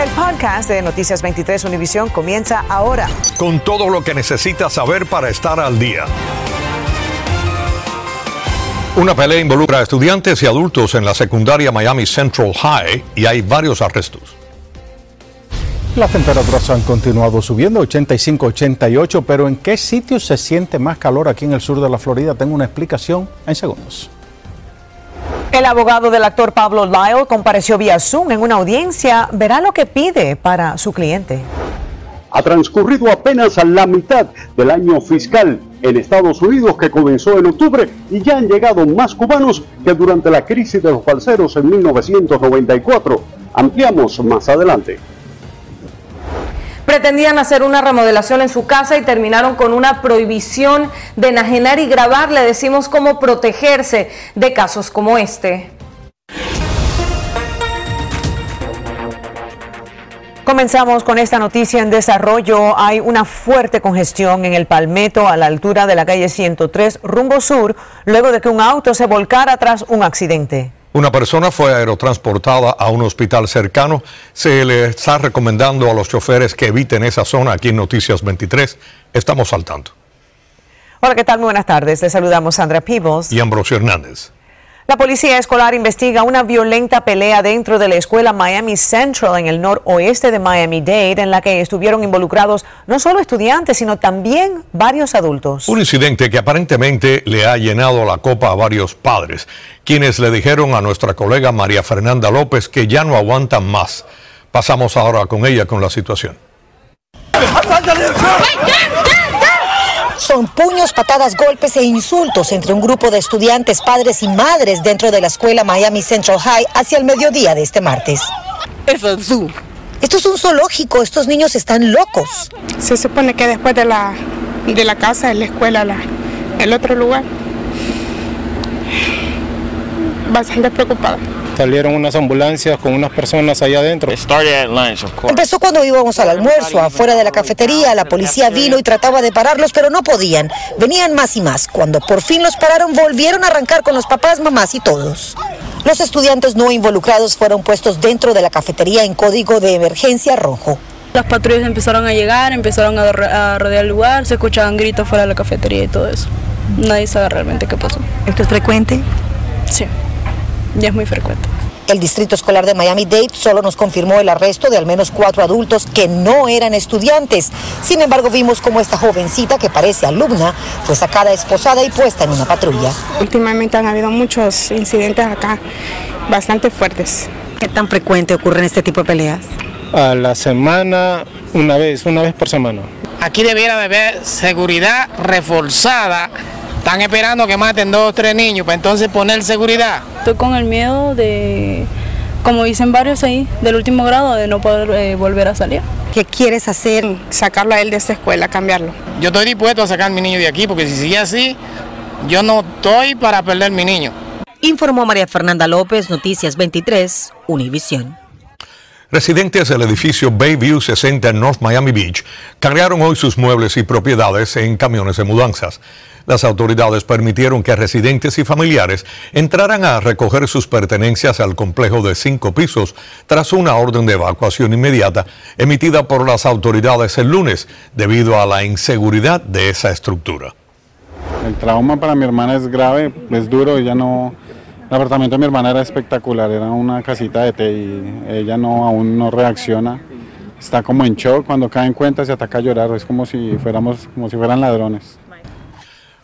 El podcast de Noticias 23 Univisión comienza ahora. Con todo lo que necesitas saber para estar al día. Una pelea involucra a estudiantes y adultos en la secundaria Miami Central High y hay varios arrestos. Las temperaturas han continuado subiendo, 85-88, pero ¿en qué sitios se siente más calor aquí en el sur de la Florida? Tengo una explicación en segundos. El abogado del actor Pablo Lyle compareció vía Zoom en una audiencia. Verá lo que pide para su cliente. Ha transcurrido apenas a la mitad del año fiscal en Estados Unidos que comenzó en octubre y ya han llegado más cubanos que durante la crisis de los falseros en 1994. Ampliamos más adelante. Pretendían hacer una remodelación en su casa y terminaron con una prohibición de enajenar y grabar. Le decimos cómo protegerse de casos como este. Comenzamos con esta noticia en desarrollo. Hay una fuerte congestión en el Palmetto a la altura de la calle 103 rumbo sur, luego de que un auto se volcara tras un accidente. Una persona fue aerotransportada a un hospital cercano. Se le está recomendando a los choferes que eviten esa zona aquí en Noticias 23. Estamos saltando. Hola, ¿qué tal? Muy buenas tardes. Les saludamos Sandra Peebles y Ambrosio Hernández. La policía escolar investiga una violenta pelea dentro de la escuela Miami Central en el noroeste de Miami-Dade, en la que estuvieron involucrados no solo estudiantes, sino también varios adultos. Un incidente que aparentemente le ha llenado la copa a varios padres, quienes le dijeron a nuestra colega María Fernanda López que ya no aguantan más. Pasamos ahora con ella con la situación. Son puños, patadas, golpes e insultos entre un grupo de estudiantes, padres y madres dentro de la escuela Miami Central High hacia el mediodía de este martes. Es un zoo. Esto es un zoológico, estos niños están locos. Se supone que después de la, de la casa, de la escuela, la, el otro lugar, bastante preocupada. Salieron unas ambulancias con unas personas allá adentro. Empezó cuando íbamos al almuerzo, afuera de la cafetería. La policía vino y trataba de pararlos, pero no podían. Venían más y más. Cuando por fin los pararon, volvieron a arrancar con los papás, mamás y todos. Los estudiantes no involucrados fueron puestos dentro de la cafetería en código de emergencia rojo. Las patrullas empezaron a llegar, empezaron a rodear el lugar, se escuchaban gritos fuera de la cafetería y todo eso. Nadie sabe realmente qué pasó. ¿Esto es frecuente? Sí ya es muy frecuente. El Distrito Escolar de Miami-Dade solo nos confirmó el arresto de al menos cuatro adultos que no eran estudiantes. Sin embargo, vimos como esta jovencita, que parece alumna, fue sacada esposada y puesta en una patrulla. Últimamente han habido muchos incidentes acá, bastante fuertes. ¿Qué tan frecuente ocurren este tipo de peleas? A la semana, una vez, una vez por semana. Aquí debiera de haber seguridad reforzada están esperando que maten dos o tres niños para entonces poner seguridad. Estoy con el miedo de, como dicen varios ahí, del último grado, de no poder eh, volver a salir. ¿Qué quieres hacer? Sacarlo a él de esta escuela, cambiarlo. Yo estoy dispuesto a sacar a mi niño de aquí porque si sigue así, yo no estoy para perder mi niño. Informó María Fernanda López, Noticias 23, Univisión. Residentes del edificio Bayview 60 en North Miami Beach cargaron hoy sus muebles y propiedades en camiones de mudanzas. Las autoridades permitieron que residentes y familiares entraran a recoger sus pertenencias al complejo de cinco pisos tras una orden de evacuación inmediata emitida por las autoridades el lunes debido a la inseguridad de esa estructura. El trauma para mi hermana es grave, es duro, ella no... El apartamento de mi hermana era espectacular, era una casita de té y ella no aún no reacciona. Está como en shock, cuando cae en cuenta se ataca a llorar, es como si fuéramos como si fueran ladrones.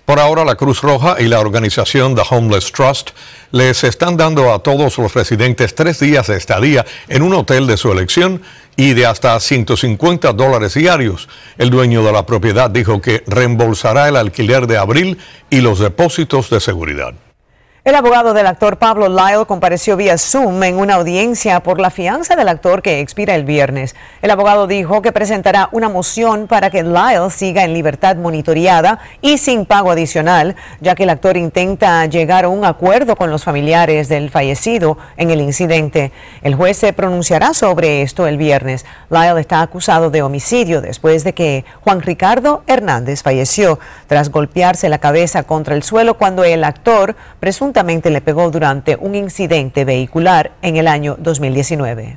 Por ahora, la Cruz Roja y la organización The Homeless Trust les están dando a todos los residentes tres días de estadía en un hotel de su elección y de hasta 150 dólares diarios. El dueño de la propiedad dijo que reembolsará el alquiler de abril y los depósitos de seguridad. El abogado del actor Pablo Lyle compareció vía Zoom en una audiencia por la fianza del actor que expira el viernes. El abogado dijo que presentará una moción para que Lyle siga en libertad monitoreada y sin pago adicional, ya que el actor intenta llegar a un acuerdo con los familiares del fallecido en el incidente. El juez se pronunciará sobre esto el viernes. Lyle está acusado de homicidio después de que Juan Ricardo Hernández falleció tras golpearse la cabeza contra el suelo cuando el actor presuntamente le pegó durante un incidente vehicular en el año 2019.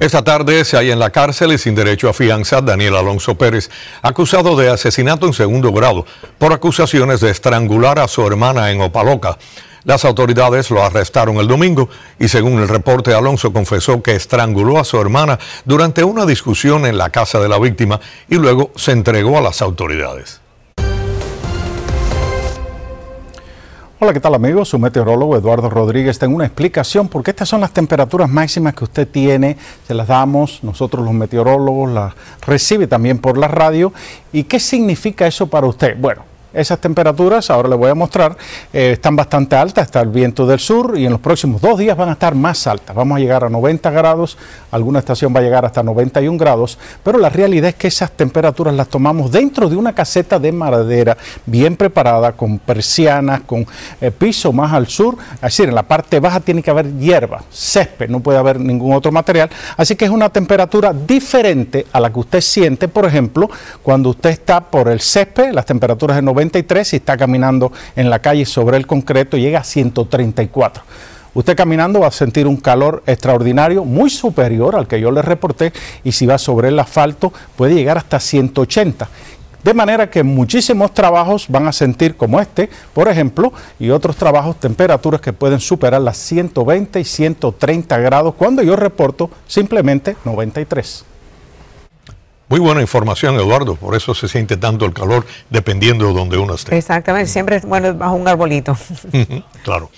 Esta tarde se halla en la cárcel y sin derecho a fianza Daniel Alonso Pérez, acusado de asesinato en segundo grado por acusaciones de estrangular a su hermana en Opaloca. Las autoridades lo arrestaron el domingo y según el reporte Alonso confesó que estranguló a su hermana durante una discusión en la casa de la víctima y luego se entregó a las autoridades. Hola, ¿qué tal amigos? Su meteorólogo Eduardo Rodríguez tengo una explicación porque estas son las temperaturas máximas que usted tiene, se las damos, nosotros los meteorólogos las recibe también por la radio. ¿Y qué significa eso para usted? Bueno, esas temperaturas, ahora les voy a mostrar, eh, están bastante altas, está el viento del sur y en los próximos dos días van a estar más altas. Vamos a llegar a 90 grados, alguna estación va a llegar hasta 91 grados, pero la realidad es que esas temperaturas las tomamos dentro de una caseta de madera bien preparada, con persianas, con eh, piso más al sur. Es decir, en la parte baja tiene que haber hierba, césped, no puede haber ningún otro material. Así que es una temperatura diferente a la que usted siente, por ejemplo, cuando usted está por el césped, las temperaturas de 90 y está caminando en la calle sobre el concreto, llega a 134. Usted caminando va a sentir un calor extraordinario, muy superior al que yo le reporté, y si va sobre el asfalto puede llegar hasta 180. De manera que muchísimos trabajos van a sentir como este, por ejemplo, y otros trabajos temperaturas que pueden superar las 120 y 130 grados, cuando yo reporto simplemente 93. Muy buena información, Eduardo. Por eso se siente tanto el calor dependiendo de donde uno esté. Exactamente, siempre es bueno bajo un arbolito. claro.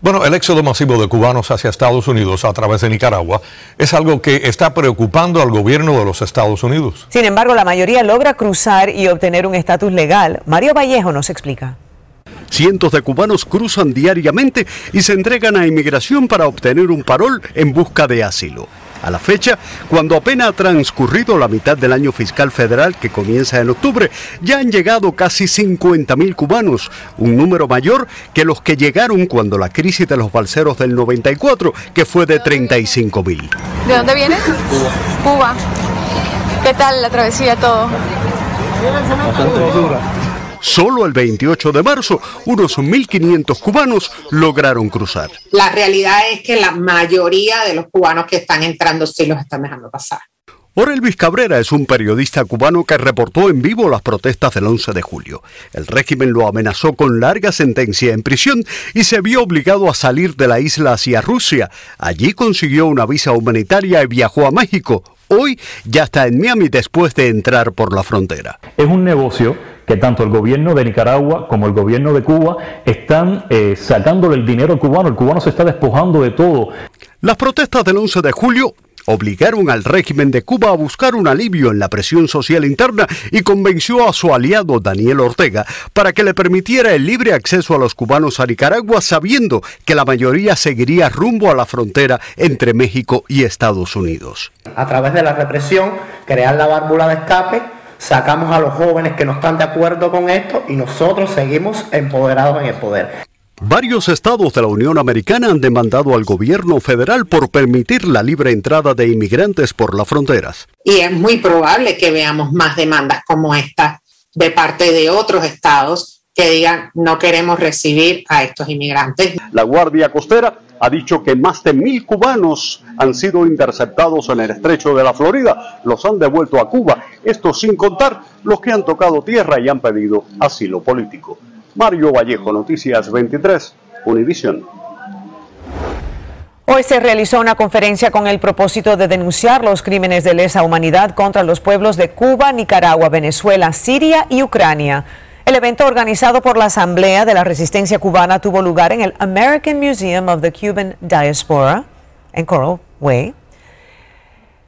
Bueno, el éxodo masivo de cubanos hacia Estados Unidos a través de Nicaragua es algo que está preocupando al gobierno de los Estados Unidos. Sin embargo, la mayoría logra cruzar y obtener un estatus legal. Mario Vallejo nos explica. Cientos de cubanos cruzan diariamente y se entregan a inmigración para obtener un parol en busca de asilo. A la fecha, cuando apenas ha transcurrido la mitad del año fiscal federal que comienza en octubre, ya han llegado casi 50.000 cubanos, un número mayor que los que llegaron cuando la crisis de los balseros del 94, que fue de 35.000. ¿De dónde vienes? Cuba. Cuba. ¿Qué tal la travesía todo? Solo el 28 de marzo, unos 1.500 cubanos lograron cruzar. La realidad es que la mayoría de los cubanos que están entrando sí los están dejando pasar. Orelvis Cabrera es un periodista cubano que reportó en vivo las protestas del 11 de julio. El régimen lo amenazó con larga sentencia en prisión y se vio obligado a salir de la isla hacia Rusia. Allí consiguió una visa humanitaria y viajó a México. Hoy ya está en Miami después de entrar por la frontera. Es un negocio que tanto el gobierno de Nicaragua como el gobierno de Cuba están eh, sacándole el dinero al cubano. El cubano se está despojando de todo. Las protestas del 11 de julio obligaron al régimen de Cuba a buscar un alivio en la presión social interna y convenció a su aliado Daniel Ortega para que le permitiera el libre acceso a los cubanos a Nicaragua sabiendo que la mayoría seguiría rumbo a la frontera entre México y Estados Unidos. A través de la represión, crear la válvula de escape sacamos a los jóvenes que no están de acuerdo con esto y nosotros seguimos empoderados en el poder. Varios estados de la Unión Americana han demandado al gobierno federal por permitir la libre entrada de inmigrantes por las fronteras. Y es muy probable que veamos más demandas como esta de parte de otros estados que digan no queremos recibir a estos inmigrantes. La Guardia Costera ha dicho que más de mil cubanos han sido interceptados en el estrecho de la Florida, los han devuelto a Cuba, esto sin contar los que han tocado tierra y han pedido asilo político. Mario Vallejo, Noticias 23, Univisión. Hoy se realizó una conferencia con el propósito de denunciar los crímenes de lesa humanidad contra los pueblos de Cuba, Nicaragua, Venezuela, Siria y Ucrania. El evento organizado por la Asamblea de la Resistencia Cubana tuvo lugar en el American Museum of the Cuban Diaspora en Coral Way.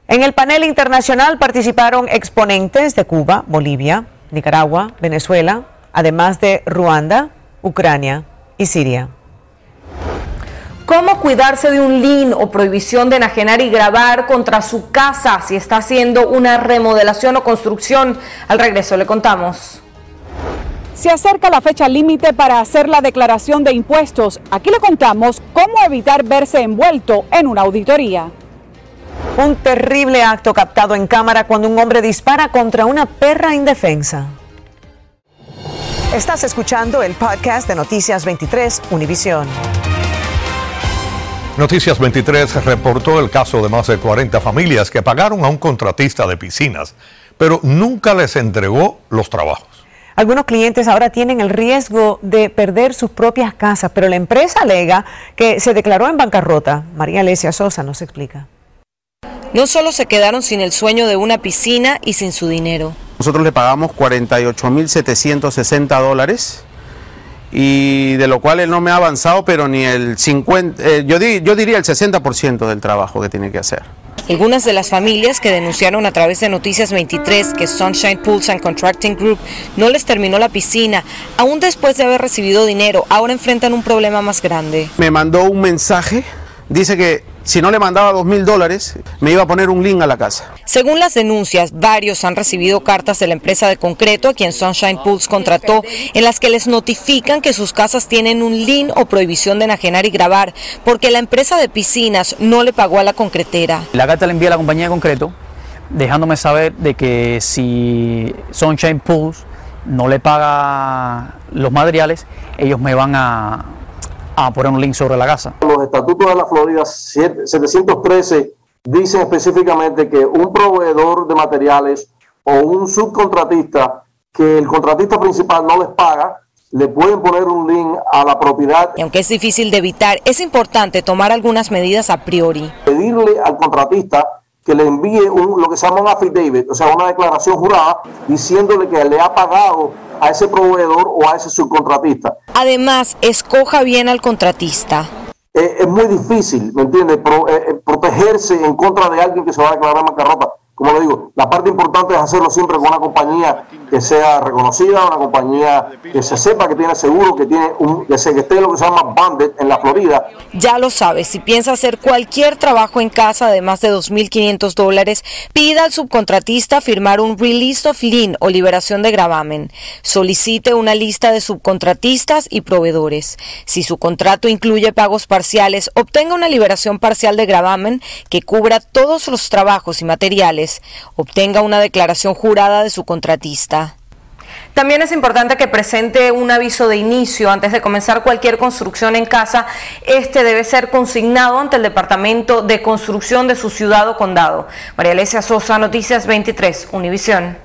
En el panel internacional participaron exponentes de Cuba, Bolivia, Nicaragua, Venezuela, además de Ruanda, Ucrania y Siria. ¿Cómo cuidarse de un lin o prohibición de enajenar y grabar contra su casa si está haciendo una remodelación o construcción? Al regreso le contamos. Se acerca la fecha límite para hacer la declaración de impuestos. Aquí le contamos cómo evitar verse envuelto en una auditoría. Un terrible acto captado en cámara cuando un hombre dispara contra una perra indefensa. Estás escuchando el podcast de Noticias 23 Univisión. Noticias 23 reportó el caso de más de 40 familias que pagaron a un contratista de piscinas, pero nunca les entregó los trabajos. Algunos clientes ahora tienen el riesgo de perder sus propias casas, pero la empresa alega que se declaró en bancarrota. María Alesia Sosa nos explica. No solo se quedaron sin el sueño de una piscina y sin su dinero. Nosotros le pagamos 48.760 dólares y de lo cual él no me ha avanzado, pero ni el 50, eh, yo, yo diría el 60% del trabajo que tiene que hacer. Algunas de las familias que denunciaron a través de Noticias 23 que Sunshine Pools and Contracting Group no les terminó la piscina, aún después de haber recibido dinero, ahora enfrentan un problema más grande. Me mandó un mensaje, dice que si no le mandaba dos mil dólares, me iba a poner un link a la casa. Según las denuncias, varios han recibido cartas de la empresa de concreto a quien Sunshine Pools contrató, en las que les notifican que sus casas tienen un link o prohibición de enajenar y grabar, porque la empresa de piscinas no le pagó a la concretera. La carta la envía a la compañía de concreto, dejándome saber de que si Sunshine Pools no le paga los materiales, ellos me van a a poner un link sobre la casa. Los estatutos de la Florida 713 dicen específicamente que un proveedor de materiales o un subcontratista que el contratista principal no les paga, le pueden poner un link a la propiedad. Y aunque es difícil de evitar, es importante tomar algunas medidas a priori. Pedirle al contratista que le envíe un, lo que se llama un affidavit, o sea, una declaración jurada, diciéndole que le ha pagado a ese proveedor o a ese subcontratista. Además, escoja bien al contratista. Eh, es muy difícil, ¿me entiendes? Eh, eh, protegerse en contra de alguien que se va a declarar bancarrota como lo digo, la parte importante es hacerlo siempre con una compañía que sea reconocida, una compañía que se sepa que tiene seguro, que tiene un, que, se, que esté lo que se llama banded en la Florida. Ya lo sabes, si piensa hacer cualquier trabajo en casa de más de 2.500 dólares, pida al subcontratista firmar un release of lien o liberación de gravamen. Solicite una lista de subcontratistas y proveedores. Si su contrato incluye pagos parciales, obtenga una liberación parcial de gravamen que cubra todos los trabajos y materiales obtenga una declaración jurada de su contratista. También es importante que presente un aviso de inicio antes de comenzar cualquier construcción en casa. Este debe ser consignado ante el Departamento de Construcción de su ciudad o condado. María Alesia Sosa, Noticias 23, Univisión.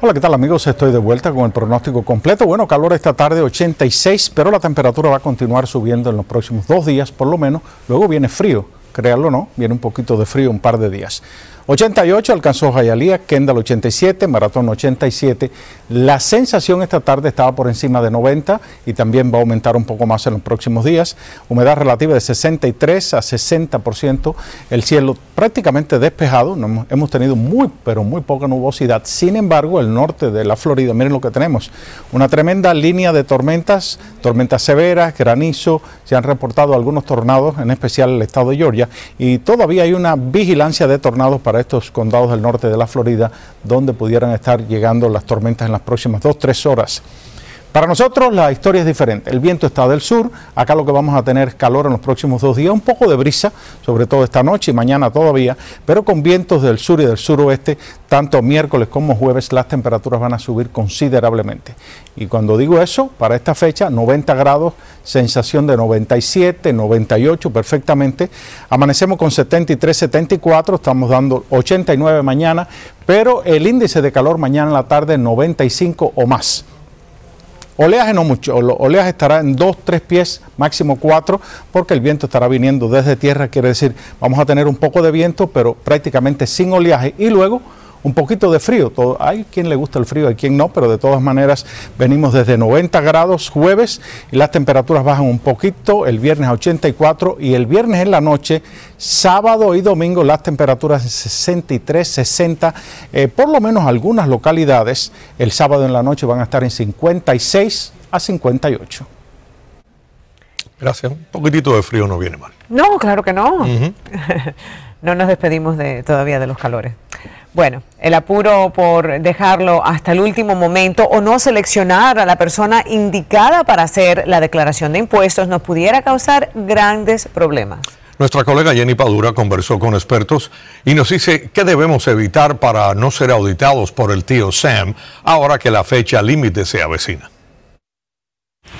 Hola, ¿qué tal amigos? Estoy de vuelta con el pronóstico completo. Bueno, calor esta tarde 86, pero la temperatura va a continuar subiendo en los próximos dos días, por lo menos. Luego viene frío créanlo o no, viene un poquito de frío un par de días. 88 alcanzó Jayalía, Kendall 87, Maratón 87. La sensación esta tarde estaba por encima de 90 y también va a aumentar un poco más en los próximos días. Humedad relativa de 63 a 60%. El cielo prácticamente despejado. hemos tenido muy, pero muy poca nubosidad. Sin embargo, el norte de la Florida, miren lo que tenemos. Una tremenda línea de tormentas, tormentas severas, granizo. Se han reportado algunos tornados, en especial el estado de Georgia. Y todavía hay una vigilancia de tornados para estos condados del norte de la Florida, donde pudieran estar llegando las tormentas en las próximas dos, tres horas. Para nosotros la historia es diferente. El viento está del sur. Acá lo que vamos a tener es calor en los próximos dos días. Un poco de brisa, sobre todo esta noche y mañana todavía, pero con vientos del sur y del suroeste, tanto miércoles como jueves, las temperaturas van a subir considerablemente. Y cuando digo eso, para esta fecha, 90 grados, sensación de 97, 98 perfectamente. Amanecemos con 73, 74, estamos dando 89 mañana, pero el índice de calor mañana en la tarde 95 o más. Oleaje no mucho, oleaje estará en 2, 3 pies, máximo 4, porque el viento estará viniendo desde tierra, quiere decir, vamos a tener un poco de viento, pero prácticamente sin oleaje. Y luego un poquito de frío. Todo, hay quien le gusta el frío, hay quien no, pero de todas maneras venimos desde 90 grados jueves y las temperaturas bajan un poquito, el viernes a 84 y el viernes en la noche, sábado y domingo las temperaturas de 63, 60, eh, por lo menos algunas localidades el sábado en la noche van a estar en 56 a 58. Gracias. Un poquitito de frío no viene mal. No, claro que no. no nos despedimos de, todavía de los calores. Bueno, el apuro por dejarlo hasta el último momento o no seleccionar a la persona indicada para hacer la declaración de impuestos nos pudiera causar grandes problemas. Nuestra colega Jenny Padura conversó con expertos y nos dice qué debemos evitar para no ser auditados por el tío Sam ahora que la fecha límite se avecina.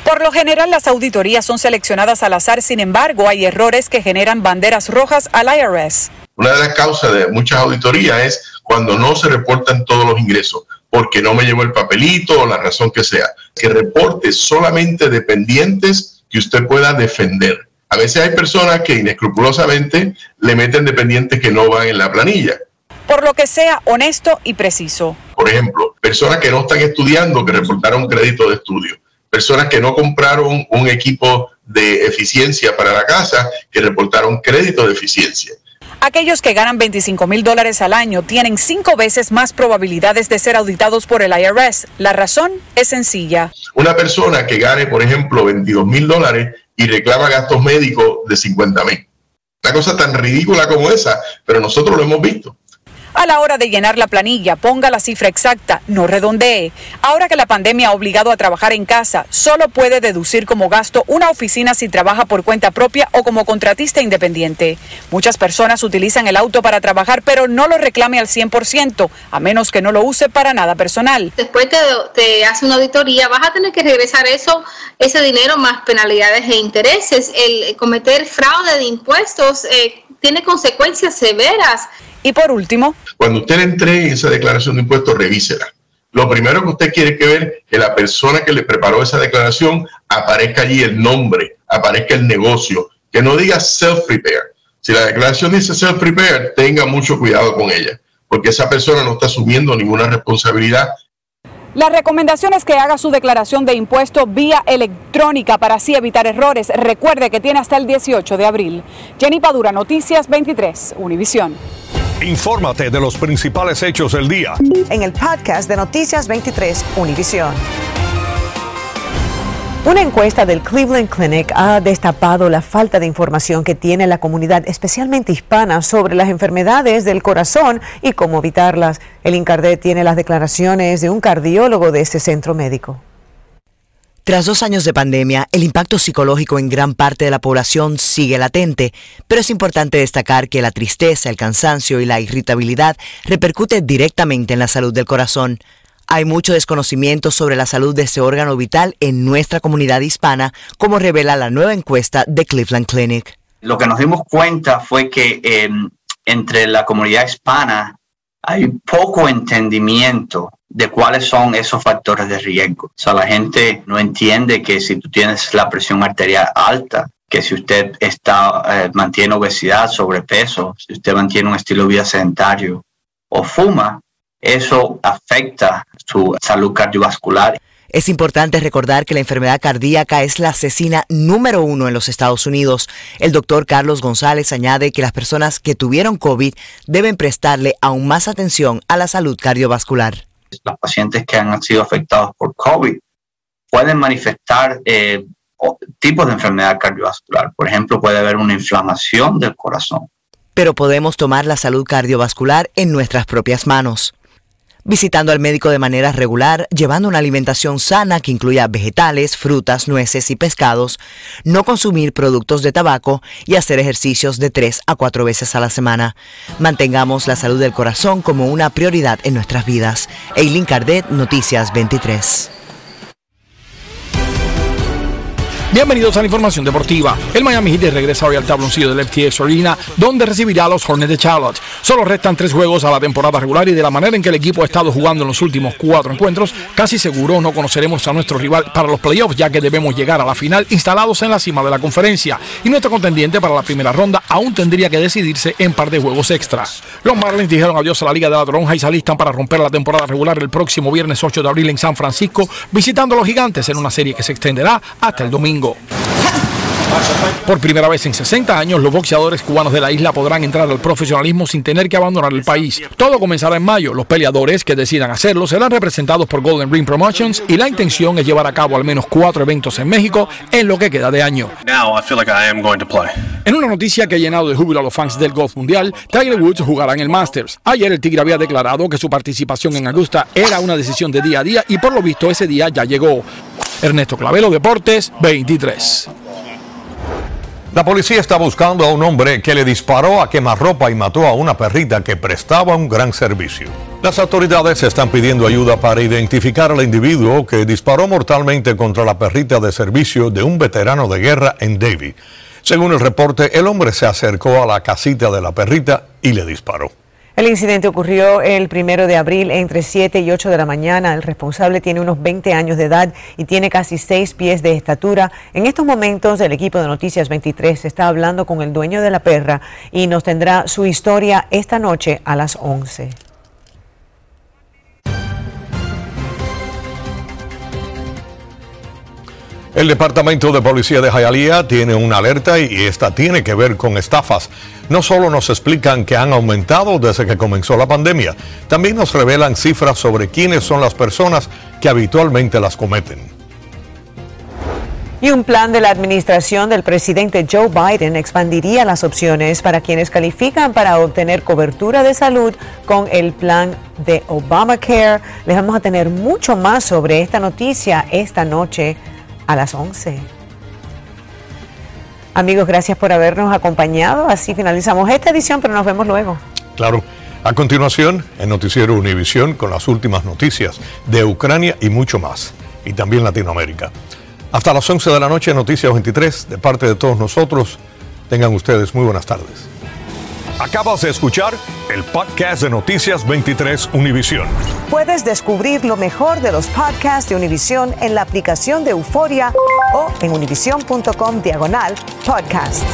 Por lo general, las auditorías son seleccionadas al azar, sin embargo, hay errores que generan banderas rojas al IRS. Una de las causas de muchas auditorías es cuando no se reportan todos los ingresos, porque no me llevó el papelito o la razón que sea. Que reporte solamente dependientes que usted pueda defender. A veces hay personas que inescrupulosamente le meten dependientes que no van en la planilla. Por lo que sea honesto y preciso. Por ejemplo, personas que no están estudiando que reportaron crédito de estudio. Personas que no compraron un equipo de eficiencia para la casa que reportaron crédito de eficiencia. Aquellos que ganan 25 mil dólares al año tienen cinco veces más probabilidades de ser auditados por el IRS. La razón es sencilla. Una persona que gane, por ejemplo, 22 mil dólares y reclama gastos médicos de 50 mil. Una cosa tan ridícula como esa, pero nosotros lo hemos visto. A la hora de llenar la planilla, ponga la cifra exacta, no redondee. Ahora que la pandemia ha obligado a trabajar en casa, solo puede deducir como gasto una oficina si trabaja por cuenta propia o como contratista independiente. Muchas personas utilizan el auto para trabajar, pero no lo reclame al 100%, a menos que no lo use para nada personal. Después te, hace una auditoría, vas a tener que regresar eso, ese dinero más penalidades e intereses. El cometer fraude de impuestos eh, tiene consecuencias severas. Y por último, cuando usted le entregue esa declaración de impuestos, revísela. Lo primero que usted quiere que ver que la persona que le preparó esa declaración aparezca allí el nombre, aparezca el negocio, que no diga self-prepare. Si la declaración dice self-prepare, tenga mucho cuidado con ella, porque esa persona no está asumiendo ninguna responsabilidad la recomendación es que haga su declaración de impuesto vía electrónica para así evitar errores. Recuerde que tiene hasta el 18 de abril. Jenny Padura, Noticias 23, Univisión. Infórmate de los principales hechos del día. En el podcast de Noticias 23, Univisión. Una encuesta del Cleveland Clinic ha destapado la falta de información que tiene la comunidad, especialmente hispana, sobre las enfermedades del corazón y cómo evitarlas. El Incardet tiene las declaraciones de un cardiólogo de este centro médico. Tras dos años de pandemia, el impacto psicológico en gran parte de la población sigue latente, pero es importante destacar que la tristeza, el cansancio y la irritabilidad repercute directamente en la salud del corazón. Hay mucho desconocimiento sobre la salud de ese órgano vital en nuestra comunidad hispana, como revela la nueva encuesta de Cleveland Clinic. Lo que nos dimos cuenta fue que em, entre la comunidad hispana hay poco entendimiento de cuáles son esos factores de riesgo. O sea, la gente no entiende que si tú tienes la presión arterial alta, que si usted está, eh, mantiene obesidad, sobrepeso, si usted mantiene un estilo de vida sedentario o fuma, eso afecta su salud cardiovascular. Es importante recordar que la enfermedad cardíaca es la asesina número uno en los Estados Unidos. El doctor Carlos González añade que las personas que tuvieron COVID deben prestarle aún más atención a la salud cardiovascular. Los pacientes que han sido afectados por COVID pueden manifestar eh, tipos de enfermedad cardiovascular. Por ejemplo, puede haber una inflamación del corazón. Pero podemos tomar la salud cardiovascular en nuestras propias manos visitando al médico de manera regular, llevando una alimentación sana que incluya vegetales, frutas, nueces y pescados, no consumir productos de tabaco y hacer ejercicios de tres a cuatro veces a la semana. Mantengamos la salud del corazón como una prioridad en nuestras vidas. Eileen Cardet, Noticias 23. Bienvenidos a la información deportiva. El Miami Heat regresa hoy al tabloncillo del FTX Arena, donde recibirá a los Hornets de Charlotte. Solo restan tres juegos a la temporada regular y de la manera en que el equipo ha estado jugando en los últimos cuatro encuentros, casi seguro no conoceremos a nuestro rival para los playoffs, ya que debemos llegar a la final instalados en la cima de la conferencia. Y nuestro contendiente para la primera ronda aún tendría que decidirse en par de juegos extra. Los Marlins dijeron adiós a la Liga de la Toronja y se para romper la temporada regular el próximo viernes 8 de abril en San Francisco, visitando a los gigantes en una serie que se extenderá hasta el domingo. Por primera vez en 60 años, los boxeadores cubanos de la isla podrán entrar al profesionalismo sin tener que abandonar el país. Todo comenzará en mayo. Los peleadores que decidan hacerlo serán representados por Golden Ring Promotions y la intención es llevar a cabo al menos cuatro eventos en México en lo que queda de año. En una noticia que ha llenado de júbilo a los fans del golf mundial, Tiger Woods jugará en el Masters. Ayer el Tigre había declarado que su participación en Augusta era una decisión de día a día y por lo visto ese día ya llegó. Ernesto Clavelo, Deportes 23. La policía está buscando a un hombre que le disparó a quemarropa y mató a una perrita que prestaba un gran servicio. Las autoridades están pidiendo ayuda para identificar al individuo que disparó mortalmente contra la perrita de servicio de un veterano de guerra en Davie. Según el reporte, el hombre se acercó a la casita de la perrita y le disparó. El incidente ocurrió el primero de abril entre 7 y 8 de la mañana. El responsable tiene unos 20 años de edad y tiene casi 6 pies de estatura. En estos momentos, el equipo de Noticias 23 está hablando con el dueño de la perra y nos tendrá su historia esta noche a las 11. El Departamento de Policía de Hialeah tiene una alerta y esta tiene que ver con estafas. No solo nos explican que han aumentado desde que comenzó la pandemia, también nos revelan cifras sobre quiénes son las personas que habitualmente las cometen. Y un plan de la administración del presidente Joe Biden expandiría las opciones para quienes califican para obtener cobertura de salud con el plan de Obamacare. Les vamos a tener mucho más sobre esta noticia esta noche a las 11. Amigos, gracias por habernos acompañado. Así finalizamos esta edición, pero nos vemos luego. Claro. A continuación, el noticiero Univisión con las últimas noticias de Ucrania y mucho más, y también Latinoamérica. Hasta las 11 de la noche, Noticias 23, de parte de todos nosotros. Tengan ustedes muy buenas tardes. Acabas de escuchar el podcast de Noticias 23 Univisión. Puedes descubrir lo mejor de los podcasts de Univisión en la aplicación de Euforia o en univision.com diagonal podcasts.